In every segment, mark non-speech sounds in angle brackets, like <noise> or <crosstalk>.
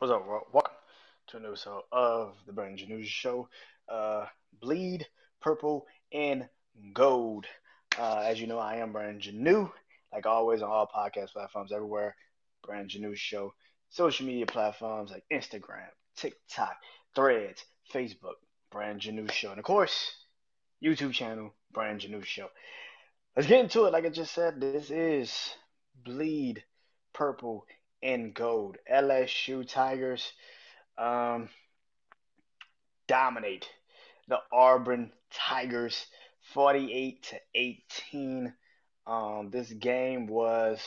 What's up? Welcome to a new episode of the Brandon News Show. Uh, bleed purple and gold. Uh, as you know, I am Brandon Janeau, like always on all podcast platforms everywhere. Brandon Janeau Show, social media platforms like Instagram, TikTok, Threads, Facebook, Brandon Janeau Show, and of course, YouTube channel, Brandon Janeau Show. Let's get into it. Like I just said, this is bleed purple and gold. LSU Tigers um, dominate the Auburn Tigers 48 to 18. Um, this game was,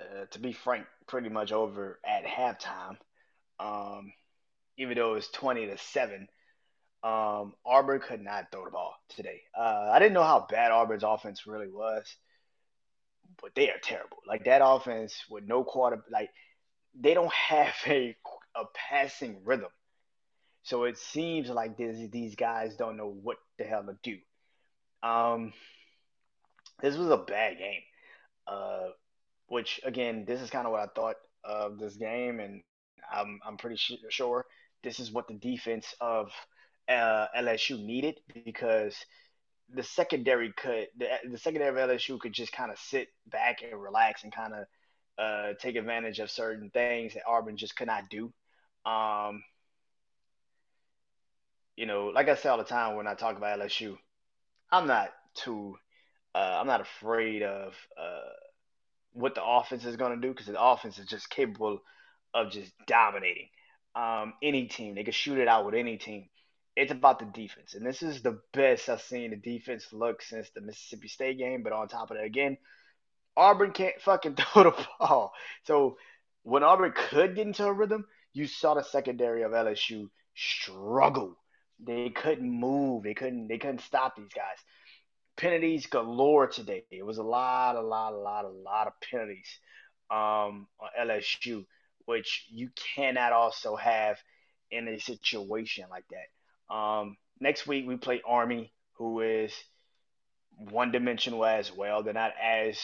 uh, to be frank, pretty much over at halftime. Um, even though it was 20 to 7. Um, Auburn could not throw the ball today. Uh, I didn't know how bad Auburn's offense really was but they are terrible. Like that offense with no quarter, like they don't have <laughs> a a passing rhythm. So it seems like this, these guys don't know what the hell to do. Um, this was a bad game. Uh, which again, this is kind of what I thought of this game, and I'm I'm pretty sure this is what the defense of uh, LSU needed because the secondary could the, the secondary of LSU could just kind of sit back and relax and kind of uh, take advantage of certain things that Auburn just could not do. Um, you know, like I say all the time when I talk about LSU, I'm not too, uh, I'm not afraid of uh, what the offense is going to do because the offense is just capable of just dominating um, any team. They can shoot it out with any team it's about the defense. And this is the best I've seen the defense look since the Mississippi State game. But on top of that, again, Auburn can't fucking <laughs> throw the ball. So when Auburn could get into a rhythm, you saw the secondary of LSU struggle. They couldn't move. They couldn't. They couldn't stop these guys. Penalties galore today. It was a lot, a lot, a lot, a lot of penalties um, on LSU, which you cannot also have in a situation like that. Um, next week we play Army, who is one dimensional as well. They're not as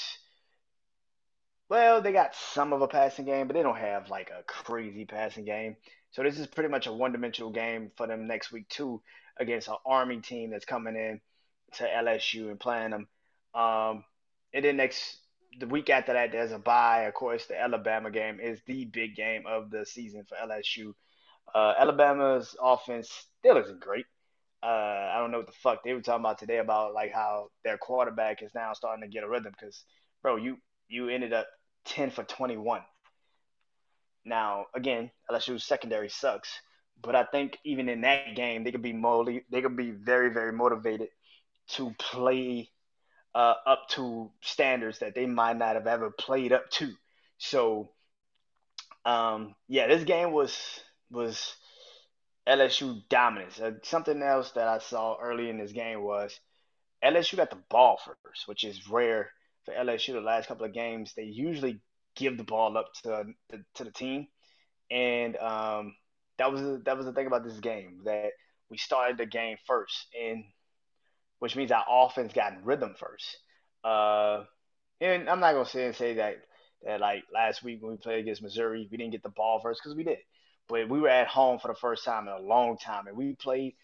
well, they got some of a passing game, but they don't have like a crazy passing game. So this is pretty much a one-dimensional game for them next week too, against an Army team that's coming in to LSU and playing them. Um, and then next the week after that, there's a bye. Of course, the Alabama game is the big game of the season for LSU. Uh, Alabama's offense still isn't great. Uh, I don't know what the fuck they were talking about today about like how their quarterback is now starting to get a rhythm because, bro, you you ended up ten for twenty one. Now again, LSU's secondary sucks, but I think even in that game they could be moldy, they could be very very motivated to play uh, up to standards that they might not have ever played up to. So, um, yeah, this game was was LSU dominance. Uh, something else that I saw early in this game was LSU got the ball first, which is rare for LSU. The last couple of games, they usually give the ball up to to the team, and um, that was that was the thing about this game that we started the game first, and which means our offense got in rhythm first. Uh, and I'm not gonna say and say that that like last week when we played against Missouri, we didn't get the ball first because we did but we were at home for the first time in a long time, and we played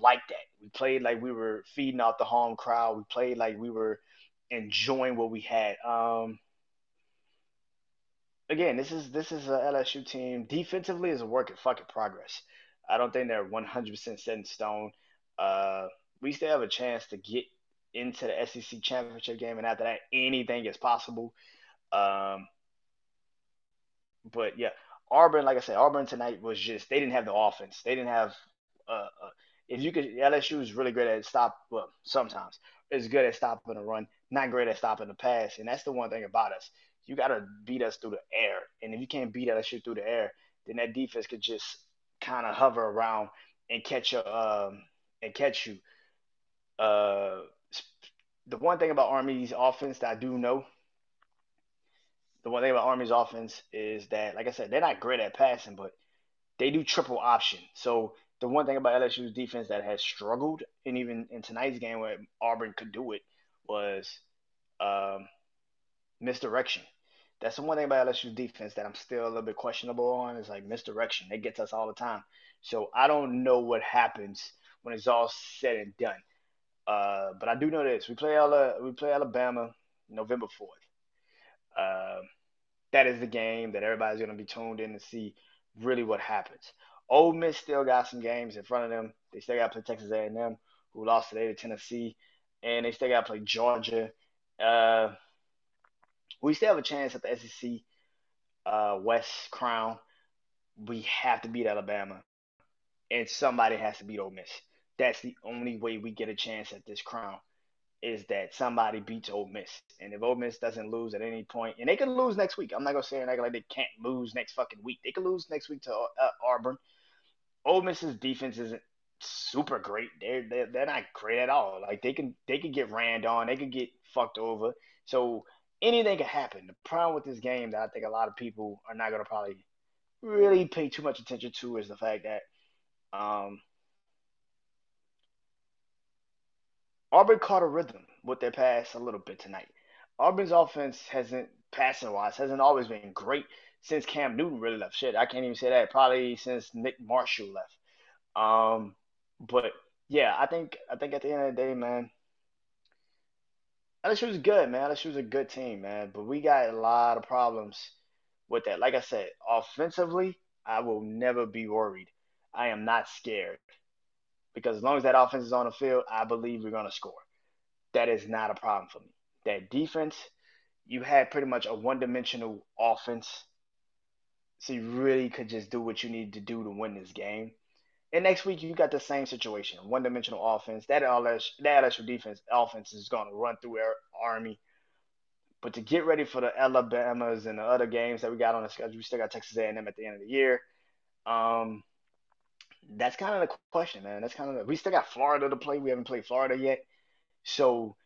like that. We played like we were feeding off the home crowd. We played like we were enjoying what we had. Um, again, this is this is a LSU team. Defensively, is a work in fucking progress. I don't think they're 100% set in stone. Uh, we still have a chance to get into the SEC championship game, and after that, anything is possible. Um, but yeah, Auburn, like I said, Auburn tonight was just they didn't have the offense. They didn't have. Uh, uh, if you could, LSU is really great at stop. Well, sometimes it's good at stopping the run, not great at stopping the pass, and that's the one thing about us. You got to beat us through the air, and if you can't beat LSU through the air, then that defense could just kind of hover around and catch a Um, and catch you. Uh, the one thing about Army's offense that I do know the one thing about Army's offense is that, like I said, they're not great at passing, but they do triple option. So the one thing about LSU's defense that has struggled, and even in tonight's game where Auburn could do it, was um, misdirection. That's the one thing about LSU's defense that I'm still a little bit questionable on is like misdirection. It gets us all the time. So I don't know what happens when it's all said and done. Uh, but I do know this: we play we play Alabama November fourth. Uh, that is the game that everybody's going to be tuned in to see really what happens. Ole Miss still got some games in front of them. They still got to play Texas A&M, who lost today to Tennessee, and they still got to play Georgia. Uh, we still have a chance at the SEC uh, West crown. We have to beat Alabama, and somebody has to beat Ole Miss. That's the only way we get a chance at this crown is that somebody beats Ole Miss. And if Ole Miss doesn't lose at any point, and they can lose next week, I'm not gonna say like they can't lose next fucking week. They can lose next week to uh, Auburn. Ole Miss's defense isn't super great. They're, they're they're not great at all. Like they can they can get ran on, they could get fucked over. So anything can happen. The problem with this game that I think a lot of people are not gonna probably really pay too much attention to is the fact that um, Auburn caught a rhythm with their pass a little bit tonight. Auburn's offense hasn't passing wise hasn't always been great since Cam Newton really left. Shit, I can't even say that. Probably since Nick Marshall left. Um, but yeah, I think I think at the end of the day, man, LSU was good, man. LSU was a good team, man. But we got a lot of problems with that. Like I said, offensively, I will never be worried. I am not scared because as long as that offense is on the field, I believe we're going to score. That is not a problem for me. That defense, you had pretty much a one dimensional offense. So you really could just do what you need to do to win this game. And next week you got the same situation, one dimensional offense. That LSU, that LSU defense offense is going to run through our Army. But to get ready for the Alabamas and the other games that we got on the schedule, we still got Texas A&M at the end of the year. Um, that's kind of the question, man. That's kind of the, we still got Florida to play. We haven't played Florida yet, so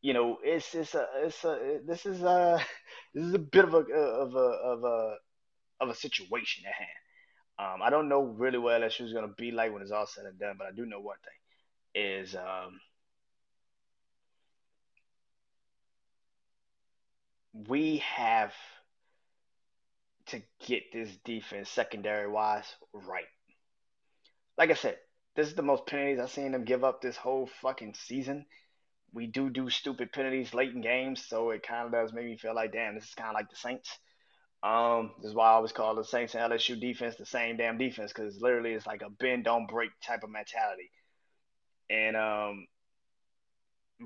you know it's it's a it's a this is a <laughs> this is a bit of a of a of a of a situation at hand. Um, I don't know really what LSU is going to be like when it's all said and done, but I do know one thing is um, we have to get this defense secondary wise right like I said, this is the most penalties I've seen them give up this whole fucking season. We do do stupid penalties late in games, so it kind of does make me feel like, damn, this is kind of like the Saints. Um, this is why I always call the Saints and LSU defense the same damn defense because literally it's like a bend don't break type of mentality. And um,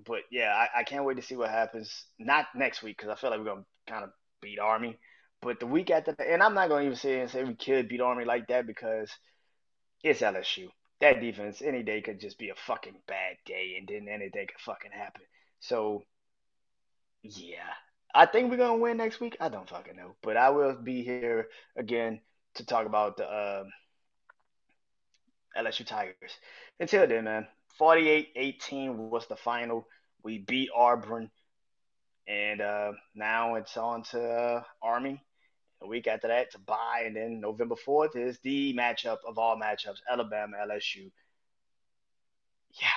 but yeah, I, I can't wait to see what happens. Not next week because I feel like we're gonna kind of beat Army, but the week after, that, and I'm not gonna even say and say we could beat Army like that because it's LSU. That defense any day could just be a fucking bad day, and then anything could fucking happen. So, yeah, I think we're gonna win next week. I don't fucking know, but I will be here again to talk about the uh, LSU Tigers. Until then, man, 48-18 was the final. We beat Auburn, and uh, now it's on to uh, Army a week after that to buy, and then November 4th is the matchup of all matchups Alabama, LSU. Yeah.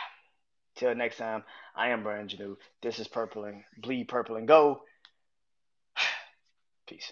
Till next time, I am Brian Janeau. This is Purple and Bleed Purple and Go. <sighs> Peace.